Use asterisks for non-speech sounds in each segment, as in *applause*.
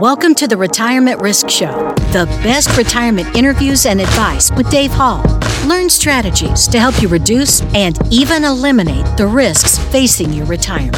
Welcome to the Retirement Risk Show, the best retirement interviews and advice with Dave Hall. Learn strategies to help you reduce and even eliminate the risks facing your retirement.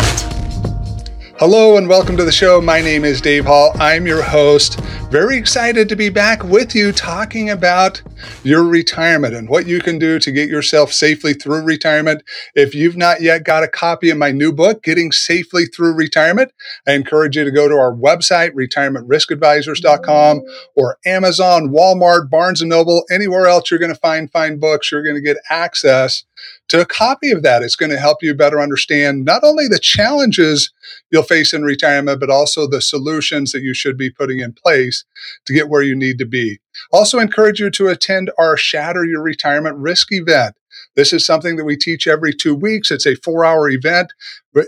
Hello and welcome to the show. My name is Dave Hall. I'm your host. Very excited to be back with you talking about your retirement and what you can do to get yourself safely through retirement. If you've not yet got a copy of my new book, Getting Safely Through Retirement, I encourage you to go to our website, retirementriskadvisors.com or Amazon, Walmart, Barnes and Noble, anywhere else you're going to find fine books, you're going to get access to a copy of that. It's going to help you better understand not only the challenges you'll face in retirement, but also the solutions that you should be putting in place to get where you need to be. Also encourage you to attend our Shatter Your Retirement Risk event. This is something that we teach every two weeks. It's a four hour event.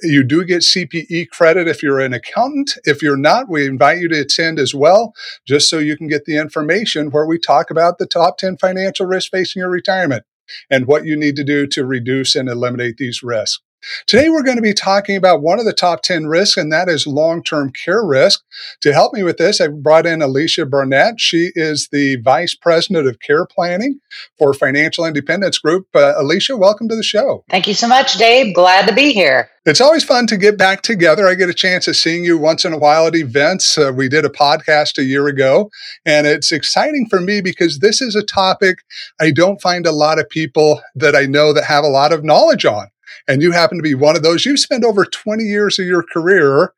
You do get CPE credit if you're an accountant. If you're not, we invite you to attend as well, just so you can get the information where we talk about the top 10 financial risks facing your retirement and what you need to do to reduce and eliminate these risks. Today, we're going to be talking about one of the top 10 risks, and that is long term care risk. To help me with this, I brought in Alecia Barnette. She is the Vice President of Care Planning for Financial Independence Group. Uh, Alecia, welcome to the show. Thank you so much, Dave. Glad to be here. It's always fun to get back together. I get a chance of seeing you once in a while at events. Uh, we did a podcast a year ago, and it's exciting for me because this is a topic I don't find a lot of people that I know that have a lot of knowledge on and you happen to be one of those, you spend over 20 years of your career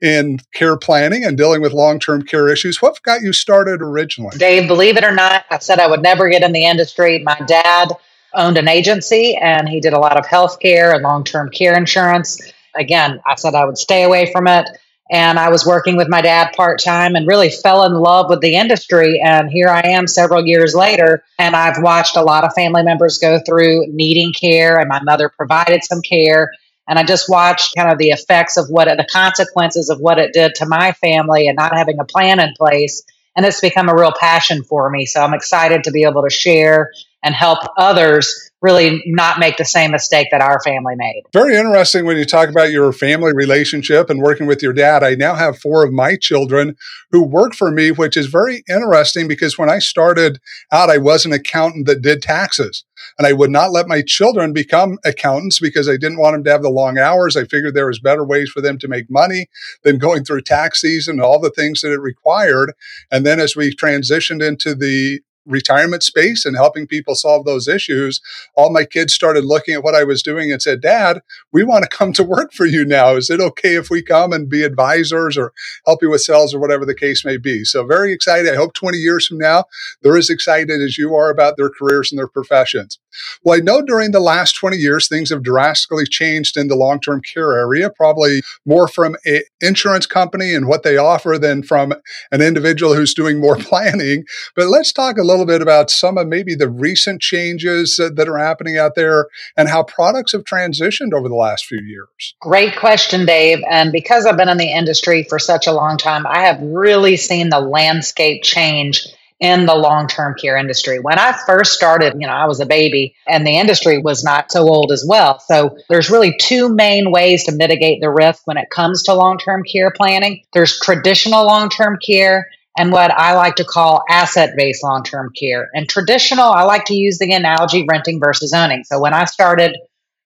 in care planning and dealing with long term care issues. What got you started originally? Dave, believe it or not, I said I would never get in the industry. My dad owned an agency and he did a lot of health care and long term care insurance. Again, I said I would stay away from it and I was working with my dad part time and really fell in love with the industry. And here I am several years later, and I've watched a lot of family members go through needing care, and my mother provided some care. And I just watched kind of the effects of what the consequences of what it did to my family and not having a plan in place. And it's become a real passion for me. So I'm excited to be able to share and help others really not make the same mistake that our family made. Very interesting when you talk about your family relationship and working with your dad. I now have four of my children who work for me, which is very interesting because when I started out, I was an accountant that did taxes. And I would not let my children become accountants because I didn't want them to have the long hours. I figured there was better ways for them to make money than going through tax season and all the things that it required. And then as we transitioned into the retirement space and helping people solve those issues, all my kids started looking at what I was doing and said, Dad, we want to come to work for you now. Is it okay if we come and be advisors or help you with sales or whatever the case may be? So, very excited. I hope 20 years from now, they're as excited as you are about their careers and their professions. Well, I know during the last 20 years, things have drastically changed in the long term care area, probably more from an insurance company and what they offer than from an individual who's doing more *laughs* planning. But let's talk a little bit about some of maybe the recent changes that are happening out there and how products have transitioned over the last few years? Great question, Dave. And because I've been in the industry for such a long time, I have really seen the landscape change in the long term care industry. When I first started, you know, I was a baby and the industry was not so old as well. So there's really two main ways to mitigate the risk when it comes to long term care planning there's traditional long term care and what I like to call asset based long term care. And traditional, I like to use the analogy renting versus owning. So when I started,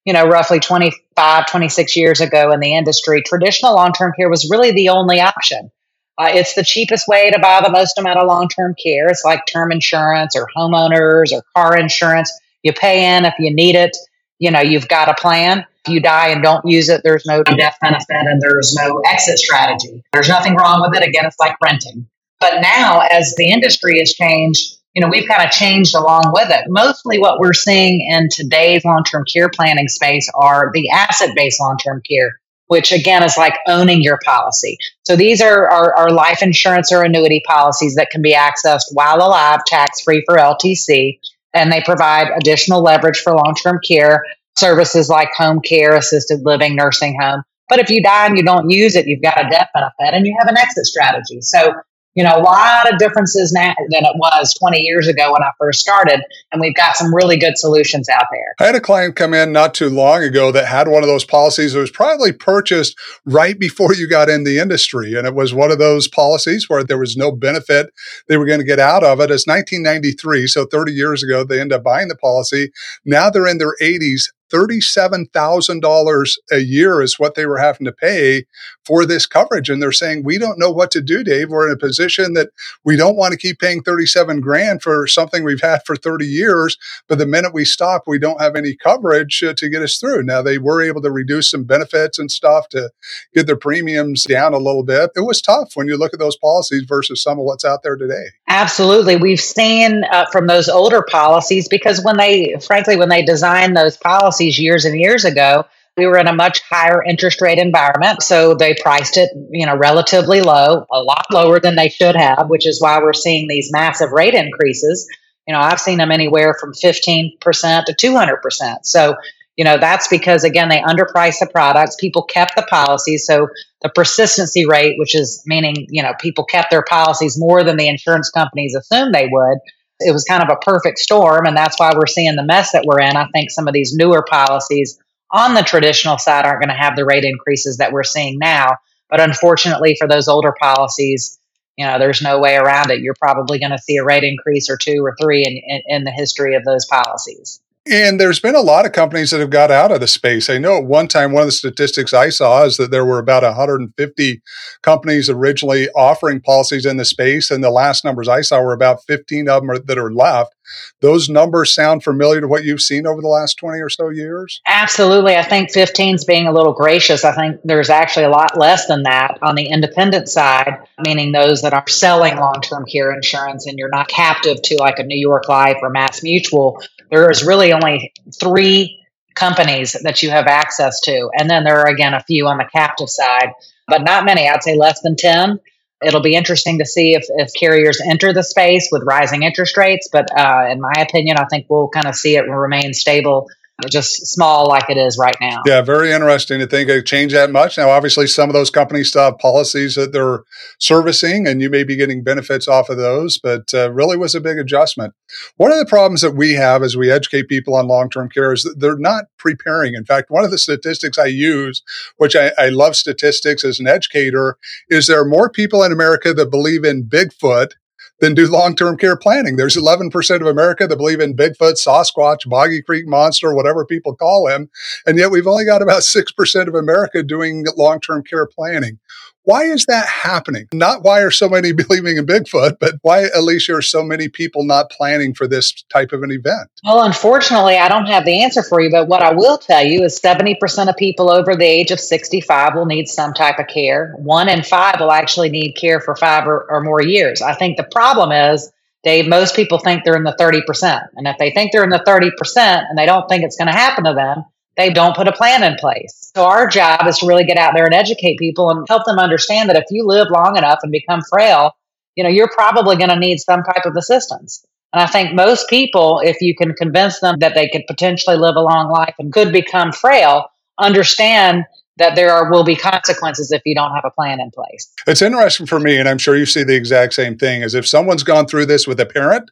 you know, roughly 25, 26 years ago in the industry, traditional long term care was really the only option. Uh, it's the cheapest way to buy the most amount of long term care. It's like term insurance or homeowners or car insurance. You pay in if you need it. You know, you've got a plan. If you die and don't use it, there's no death benefit and there's no exit strategy. There's nothing wrong with it. Again, it's like renting. But now, as the industry has changed, you know, we've kind of changed along with it. Mostly what we're seeing in today's long term care planning space are the asset based long term care, which again is like owning your policy. So these are, are, life insurance or annuity policies that can be accessed while alive, tax free for LTC, and they provide additional leverage for long term care services like home care, assisted living, nursing home. But if you die and you don't use it, you've got a death benefit and you have an exit strategy. So you know, a lot of differences now than it was 20 years ago when I first started. And we've got some really good solutions out there. I had a client come in not too long ago that had one of those policies that was probably purchased right before you got in the industry. And it was one of those policies where there was no benefit they were going to get out of it. It's 1993. So 30 years ago, they end up buying the policy. Now they're in their 80s $37,000 a year is what they were having to pay for this coverage. And they're saying, we don't know what to do, Dave. We're in a position that we don't want to keep paying 37 grand for something we've had for 30 years. But the minute we stop, we don't have any coverage uh, to get us through. Now, they were able to reduce some benefits and stuff to get their premiums down a little bit. It was tough when you look at those policies versus some of what's out there today. Absolutely. We've seen uh, from those older policies because when they, frankly, when they designed those policies years and years ago, we were in a much higher interest rate environment. So they priced it, you know, relatively low, a lot lower than they should have, which is why we're seeing these massive rate increases. You know, I've seen them anywhere from 15% to 200%. So, you know, that's because again, they underpriced the products. People kept the policies. So the persistency rate, which is meaning, you know, people kept their policies more than the insurance companies assumed they would. It was kind of a perfect storm. And that's why we're seeing the mess that we're in. I think some of these newer policies on the traditional side aren't going to have the rate increases that we're seeing now. But unfortunately, for those older policies, you know, there's no way around it. You're probably going to see a rate increase or two or three in, in, in the history of those policies. And there's been a lot of companies that have got out of the space. I know at one time, one of the statistics I saw is that there were about 150 companies originally offering policies in the space. And the last numbers I saw were about 15 of them are, that are left. Those numbers sound familiar to what you've seen over the last 20 or so years? Absolutely. I think 15 is being a little gracious. I think there's actually a lot less than that on the independent side, meaning those that are selling long term care insurance and you're not captive to like a New York Life or Mass Mutual there is really only three companies that you have access to. And then there are, again, a few on the captive side, but not many. I'd say less than 10. It'll be interesting to see if, if carriers enter the space with rising interest rates. But uh, in my opinion, I think we'll kind of see it remain stable just small like it is right now. Yeah, very interesting to think it changed that much. Now, obviously, some of those companies still have policies that they're servicing, and you may be getting benefits off of those, but uh, really was a big adjustment. One of the problems that we have as we educate people on long term care is that they're not preparing. In fact, one of the statistics I use, which I, I love statistics as an educator, is there are more people in America that believe in Bigfoot than do long-term care planning. There's 11% of America that believe in Bigfoot, Sasquatch, Boggy Creek Monster, whatever people call him. And yet we've only got about 6% of America doing long-term care planning. Why is that happening? Not why are so many *laughs* believing in Bigfoot, but why, Alecia, are so many people not planning for this type of an event? Well, unfortunately, I don't have the answer for you, but what I will tell you is 70% of people over the age of 65 will need some type of care. One in five will actually need care for five or, or more years. I think the problem is, Dave, most people think they're in the 30%. And if they think they're in the 30% and they don't think it's going to happen to them, they don't put a plan in place. So our job is to really get out there and educate people and help them understand that if you live long enough and become frail, you know, you're probably going to need some type of assistance. And I think most people, if you can convince them that they could potentially live a long life and could become frail, understand that there are, will be consequences if you don't have a plan in place. It's interesting for me, and I'm sure you see the exact same thing, is if someone's gone through this with a parent,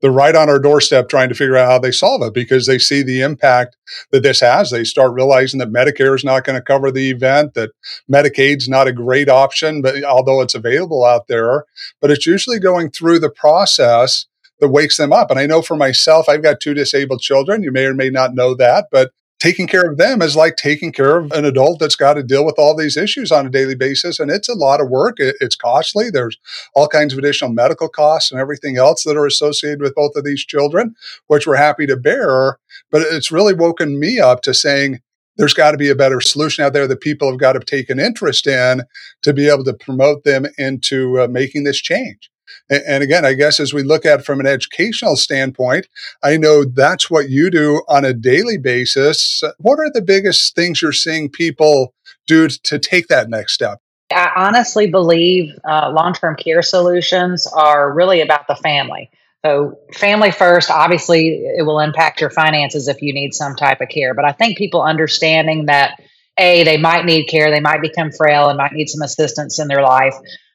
they're right on our doorstep trying to figure out how they solve it because they see the impact that this has. They start realizing that Medicare is not going to cover the event, that Medicaid's not a great option, but although it's available out there, but it's usually going through the process that wakes them up. And I know for myself, I've got two disabled children. You may or may not know that, but taking care of them is like taking care of an adult that's got to deal with all these issues on a daily basis. And it's a lot of work. it's costly. There's all kinds of additional medical costs and everything else that are associated with both of these children, which we're happy to bear. But it's really woken me up to saying, there's got to be a better solution out there that people have got to take an interest in to be able to promote them into uh, making this change. And again, I guess as we look at from an educational standpoint, I know that's what you do on a daily basis. What are the biggest things you're seeing people do to take that next step? I honestly believe uh, long term care solutions are really about the family. So, family first, obviously, it will impact your finances if you need some type of care. But I think people understanding that, A, they might need care, they might become frail and might need some assistance in their life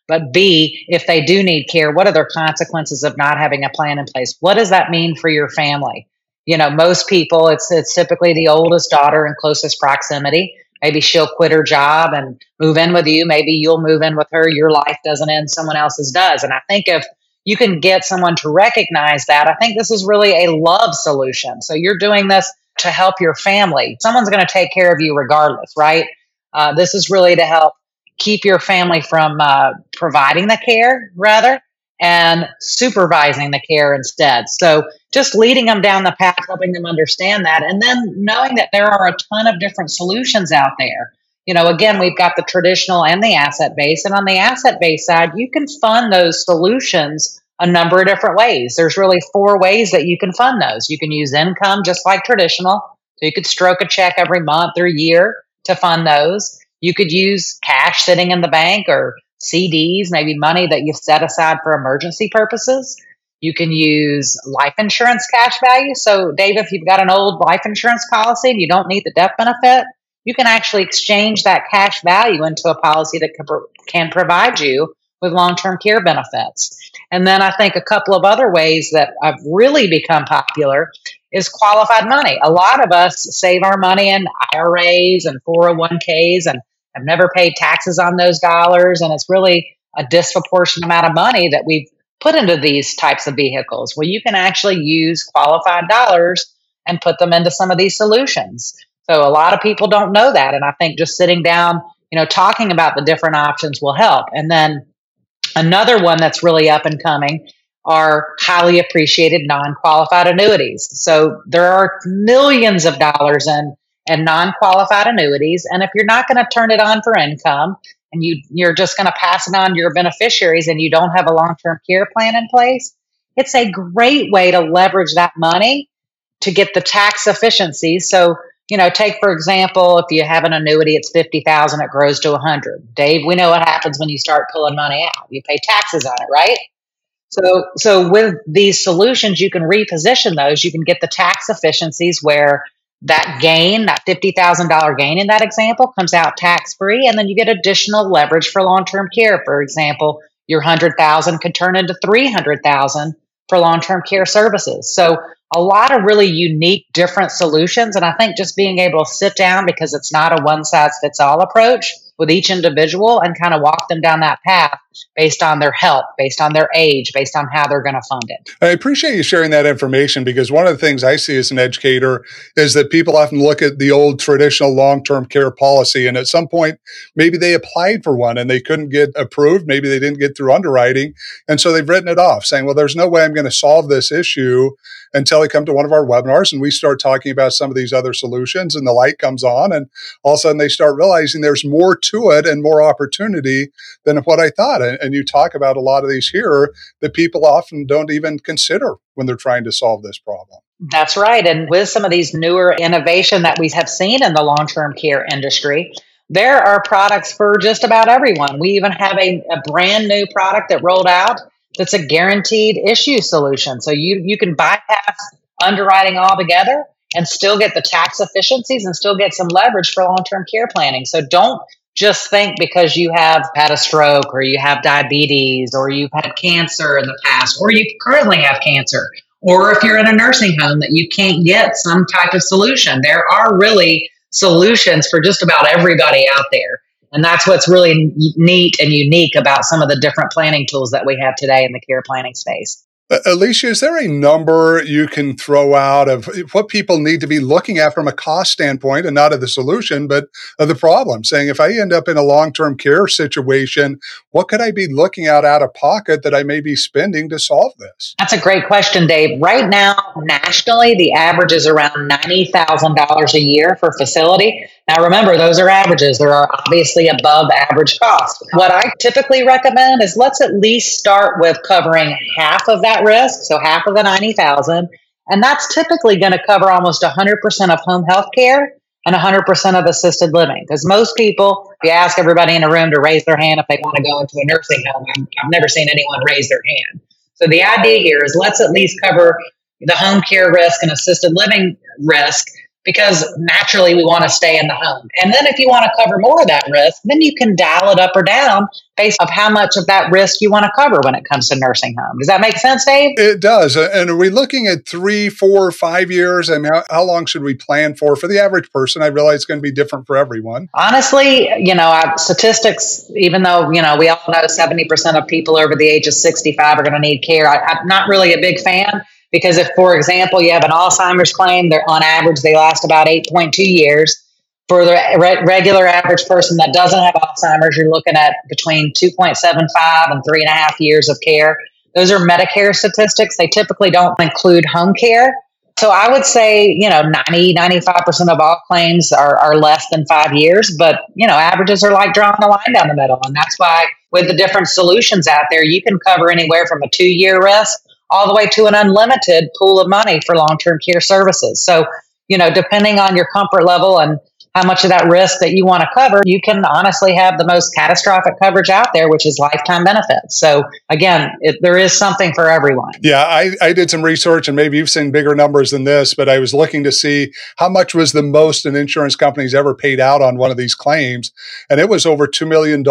But B, if they do need care, what are the consequences of not having a plan in place? What does that mean for your family? You know, most people, it's it's typically the oldest daughter in closest proximity. Maybe she'll quit her job and move in with you. Maybe you'll move in with her. Your life doesn't end, someone else's does. And I think if you can get someone to recognize that, I think this is really a love solution. So you're doing this to help your family. Someone's going to take care of you regardless, right? Uh, this is really to help keep your family from uh, providing the care, rather, and supervising the care instead. So just leading them down the path, helping them understand that, and then knowing that there are a ton of different solutions out there. You know, again, we've got the traditional and the asset base. And on the asset base side, you can fund those solutions a number of different ways. There's really four ways that you can fund those. You can use income just like traditional. So you could stroke a check every month or year to fund those. You could use cash sitting in the bank or CDs, maybe money that you've set aside for emergency purposes. You can use life insurance cash value. So, Dave, if you've got an old life insurance policy and you don't need the death benefit, you can actually exchange that cash value into a policy that can provide you with long term care benefits. And then I think a couple of other ways that have really become popular is qualified money. A lot of us save our money in IRAs and 401ks and have never paid taxes on those dollars. And it's really a disproportionate amount of money that we've put into these types of vehicles. Well, you can actually use qualified dollars and put them into some of these solutions. So a lot of people don't know that. And I think just sitting down, you know, talking about the different options will help. And then Another one that's really up and coming are highly appreciated non qualified annuities. So there are millions of dollars in, in non qualified annuities. And if you're not going to turn it on for income and you, you're just going to pass it on to your beneficiaries and you don't have a long term care plan in place, it's a great way to leverage that money to get the tax efficiency. So you know, take for example, if you have an annuity, it's fifty thousand, it grows to a hundred. Dave, we know what happens when you start pulling money out. You pay taxes on it, right? So, so with these solutions, you can reposition those. You can get the tax efficiencies where that gain, that fifty thousand dollar gain in that example, comes out tax free, and then you get additional leverage for long term care. For example, your hundred thousand could turn into three hundred thousand for long term care services. So a lot of really unique, different solutions. And I think just being able to sit down because it's not a one size fits all approach with each individual and kind of walk them down that path based on their health, based on their age, based on how they're going to fund it. I appreciate you sharing that information because one of the things I see as an educator is that people often look at the old traditional long term care policy and at some point, maybe they applied for one and they couldn't get approved. Maybe they didn't get through underwriting. And so they've written it off saying, well, there's no way I'm going to solve this issue until they come to one of our webinars and we start talking about some of these other solutions and the light comes on and all of a sudden they start realizing there's more to it and more opportunity than what I thought. And, and you talk about a lot of these here that people often don't even consider when they're trying to solve this problem. That's right. And with some of these newer innovation that we have seen in the long-term care industry, there are products for just about everyone. We even have a, a brand new product that rolled out that's a guaranteed issue solution. So you you can bypass underwriting altogether and still get the tax efficiencies and still get some leverage for long-term care planning. So don't just think because you have had a stroke or you have diabetes or you've had cancer in the past or you currently have cancer or if you're in a nursing home that you can't get some type of solution. There are really solutions for just about everybody out there. And that's what's really neat and unique about some of the different planning tools that we have today in the care planning space. Alecia, is there a number you can throw out of what people need to be looking at from a cost standpoint and not of the solution, but of the problem? Saying if I end up in a long term care situation, what could I be looking at out of pocket that I may be spending to solve this? That's a great question, Dave. Right now, nationally, the average is around $90,000 a year for facility. Now, remember, those are averages. There are obviously above average costs. What I typically recommend is let's at least start with covering half of that risk, so half of the 90,000, and that's typically going to cover almost 100% of home health care and 100% of assisted living. Because most people, if you ask everybody in a room to raise their hand if they want to go into a nursing home, I've never seen anyone raise their hand. So the idea here is let's at least cover the home care risk and assisted living risk because naturally we want to stay in the home. And then if you want to cover more of that risk, then you can dial it up or down based of how much of that risk you want to cover when it comes to nursing home. Does that make sense, Dave? It does. And are we looking at three, four, five years? I mean, how, how long should we plan for? For the average person, I realize it's going to be different for everyone. Honestly, you know, statistics, even though, you know, we all know 70% of people over the age of 65 are going to need care, I, I'm not really a big fan because if, for example, you have an Alzheimer's claim, they're on average they last about 8.2 years. For the re- regular average person that doesn't have Alzheimer's, you're looking at between 2.75 and three and a half years of care. Those are Medicare statistics. They typically don't include home care. So I would say, you know, 90, 95% of all claims are, are less than five years, but, you know, averages are like drawing a line down the middle. And that's why with the different solutions out there, you can cover anywhere from a two year risk all the way to an unlimited pool of money for long term care services. So, you know, depending on your comfort level and how much of that risk that you want to cover, you can honestly have the most catastrophic coverage out there, which is lifetime benefits. So again, it, there is something for everyone. Yeah, I, I did some research and maybe you've seen bigger numbers than this, but I was looking to see how much was the most an insurance company's ever paid out on one of these claims. And it was over $2 million.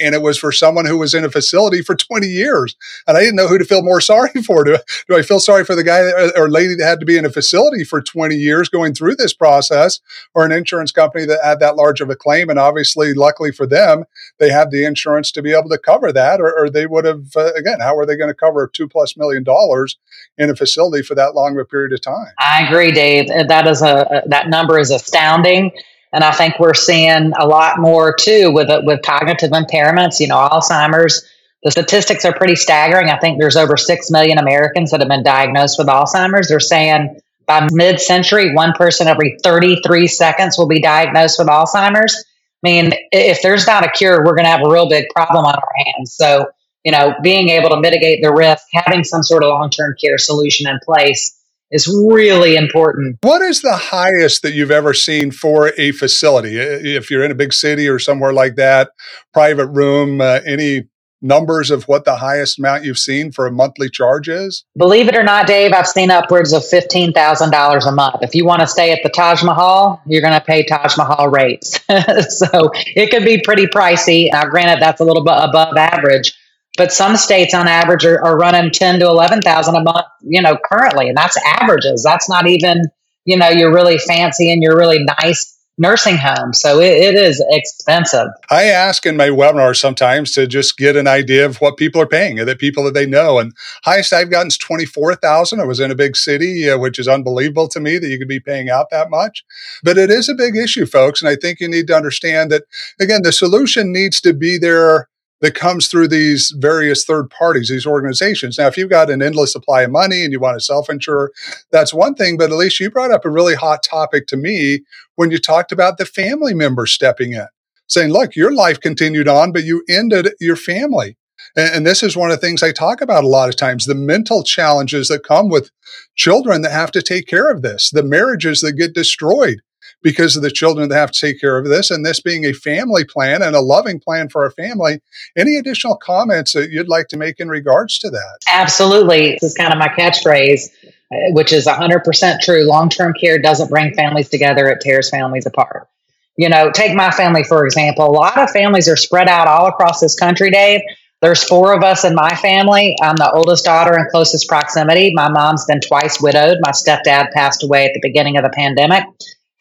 And it was for someone who was in a facility for 20 years. And I didn't know who to feel more *laughs* sorry for. Do, do I feel sorry for the guy or lady that had to be in a facility for 20 years going through this process or an insurance insurance company that had that large of a claim. And obviously, luckily for them, they had the insurance to be able to cover that, or, or they would have, uh, again, how are they going to cover two plus million dollars in a facility for that long of a period of time? I agree, Dave. Uh, that is a, uh, that number is astounding. And I think we're seeing a lot more too with, uh, with cognitive impairments, you know, Alzheimer's. The statistics are pretty staggering. I think there's over 6 million Americans that have been diagnosed with Alzheimer's. They're saying by mid century, one person every 33 seconds will be diagnosed with Alzheimer's. I mean, if there's not a cure, we're going to have a real big problem on our hands. So, you know, being able to mitigate the risk, having some sort of long term care solution in place is really important. What is the highest that you've ever seen for a facility? If you're in a big city or somewhere like that, private room, uh, any numbers of what the highest amount you've seen for a monthly charge is? Believe it or not, Dave, I've seen upwards of $15,000 a month. If you want to stay at the Taj Mahal, you're going to pay Taj Mahal rates. *laughs* so it could be pretty pricey. Now, granted, that's a little bit above average. But some states on average are, are running ten to eleven thousand a month, you know, currently, and that's averages. That's not even, you know, you're really fancy and you're really nice nursing home. So it, it is expensive. I ask in my webinars sometimes to just get an idea of what people are paying, the people that they know. And highest I've gotten is 24,000. I was in a big city, uh, which is unbelievable to me that you could be paying out that much. But it is a big issue, folks. And I think you need to understand that, again, the solution needs to be there that comes through these various third parties, these organizations. Now, if you've got an endless supply of money and you want to self insure, that's one thing. But at least you brought up a really hot topic to me when you talked about the family member stepping in, saying, look, your life continued on, but you ended your family. And, and this is one of the things I talk about a lot of times the mental challenges that come with children that have to take care of this, the marriages that get destroyed because of the children that have to take care of this, and this being a family plan and a loving plan for our family. Any additional comments that you'd like to make in regards to that? Absolutely. This is kind of my catchphrase, uh, which is 100% true. Long term care doesn't bring families together, it tears families apart. You know, take my family, for example. A lot of families are spread out all across this country, Dave. There's four of us in my family. I'm the oldest daughter in closest proximity. My mom's been twice widowed. My stepdad passed away at the beginning of the pandemic.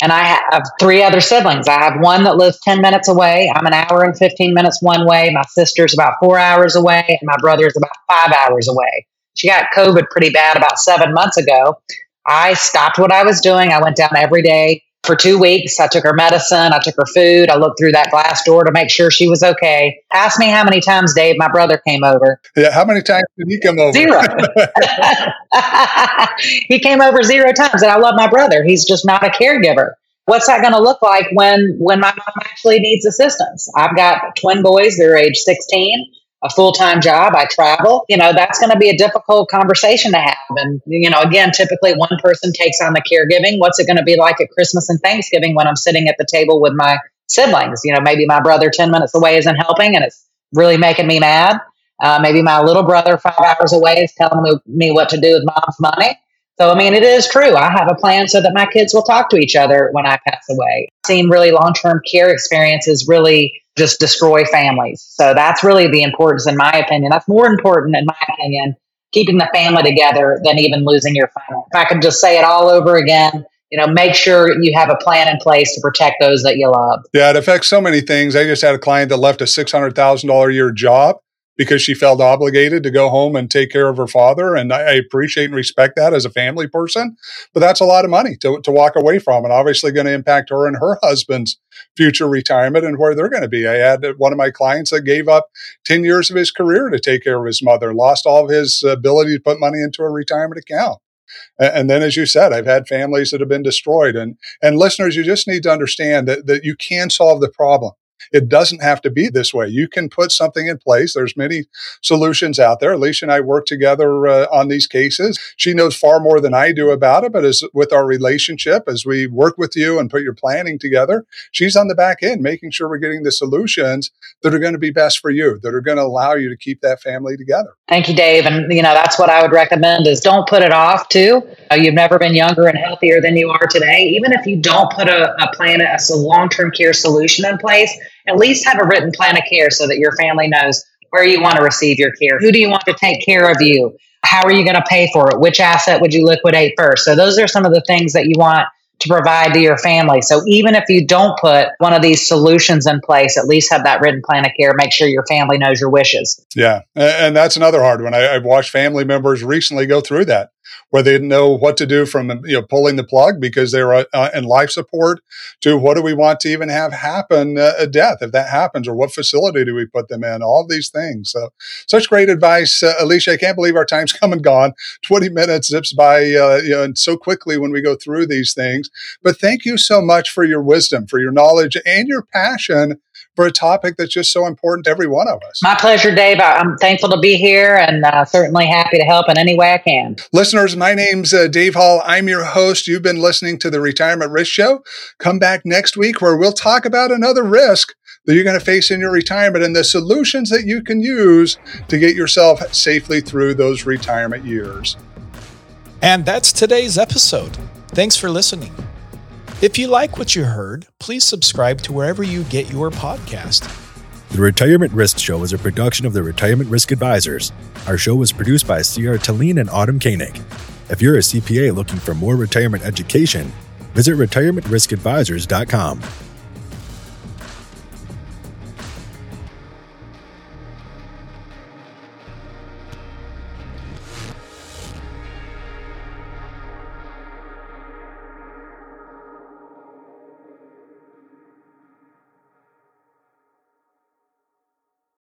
And I have three other siblings. I have one that lives 10 minutes away. I'm an hour and 15 minutes one way. My sister's about four hours away. And my brother's about five hours away. She got COVID pretty bad about seven months ago. I stopped what I was doing. I went down every day for two weeks. I took her medicine, I took her food, I looked through that glass door to make sure she was okay. Ask me how many times, Dave, my brother came over. Yeah, how many times did he come over? Zero. *laughs* *laughs* he came over zero times, and I love my brother. He's just not a caregiver. What's that going to look like when when my mom actually needs assistance? I've got twin boys; they're age sixteen a full time job, I travel, you know, that's going to be a difficult conversation to have. And, you know, again, typically one person takes on the caregiving. What's it going to be like at Christmas and Thanksgiving when I'm sitting at the table with my siblings? You know, maybe my brother 10 minutes away isn't helping and it's really making me mad. Uh, maybe my little brother five hours away is telling me, me what to do with mom's money. So, I mean, it is true. I have a plan so that my kids will talk to each other when I pass away. I've seen really long term care experiences really just destroy families. So, that's really the importance, in my opinion. That's more important, in my opinion, keeping the family together than even losing your family. If I could just say it all over again, you know, make sure you have a plan in place to protect those that you love. Yeah, it affects so many things. I just had a client that left a $600,000 a year job because she felt obligated to go home and take care of her father. And I, appreciate and respect that as a family person. But that's a lot of money to, to walk away from and obviously going to impact her and her husband's future retirement and where they're going to be. I had one of my clients that gave up 10 years of his career to take care of his mother, lost all of his ability to put money into a retirement account. And then, as you said, I've had families that have been destroyed. And, and listeners, you just need to understand that, that you can solve the problem. It doesn't have to be this way. You can put something in place. There's many solutions out there. Alecia and I work together uh, on these cases. She knows far more than I do about it, but as with our relationship, as we work with you and put your planning together, she's on the back end making sure we're getting the solutions that are going to be best for you, that are going to allow you to keep that family together. Thank you, Dave. And you know that's what I would recommend is don't put it off. Too, uh, you've never been younger and healthier than you are today. Even if you don't put a, a plan, a, a long-term care solution in place at least have a written plan of care so that your family knows where you want to receive your care. Who do you want to take care of you? How are you going to pay for it? Which asset would you liquidate first? So those are some of the things that you want to provide to your family. So even if you don't put one of these solutions in place, at least have that written plan of care. Make sure your family knows your wishes. Yeah. And that's another hard one. I, have watched family members recently go through that where they didn't know what to do from you know pulling the plug because they were uh, in life support to what do we want to even have happen uh, a death if that happens or what facility do we put them in all these things. So such great advice uh, alecia i can't believe our time's *laughs* come and gone. 20 minutes zips by uh, you know and so quickly when we go through these things. But thank you so much for your wisdom for your knowledge and your passion for a topic that's just so important to every one of us. My pleasure, Dave. I'm thankful to be here and uh, certainly happy to help in any way I can. Listeners, my name's uh, Dave Hall. I'm your host. You've been listening to the Retirement Risk Show. Come back next week where we'll talk about another risk that you're going to face in your retirement and the solutions that you can use to get yourself safely through those retirement years. And that's today's episode. Thanks for listening. If you like what you heard, please subscribe to wherever you get your podcast. The Retirement Risk Show is a production of the Retirement Risk Advisors. Our show was produced by Sierra Talene and Autumn Koenig. If you're a CPA looking for more retirement education, visit retirementriskadvisors.com.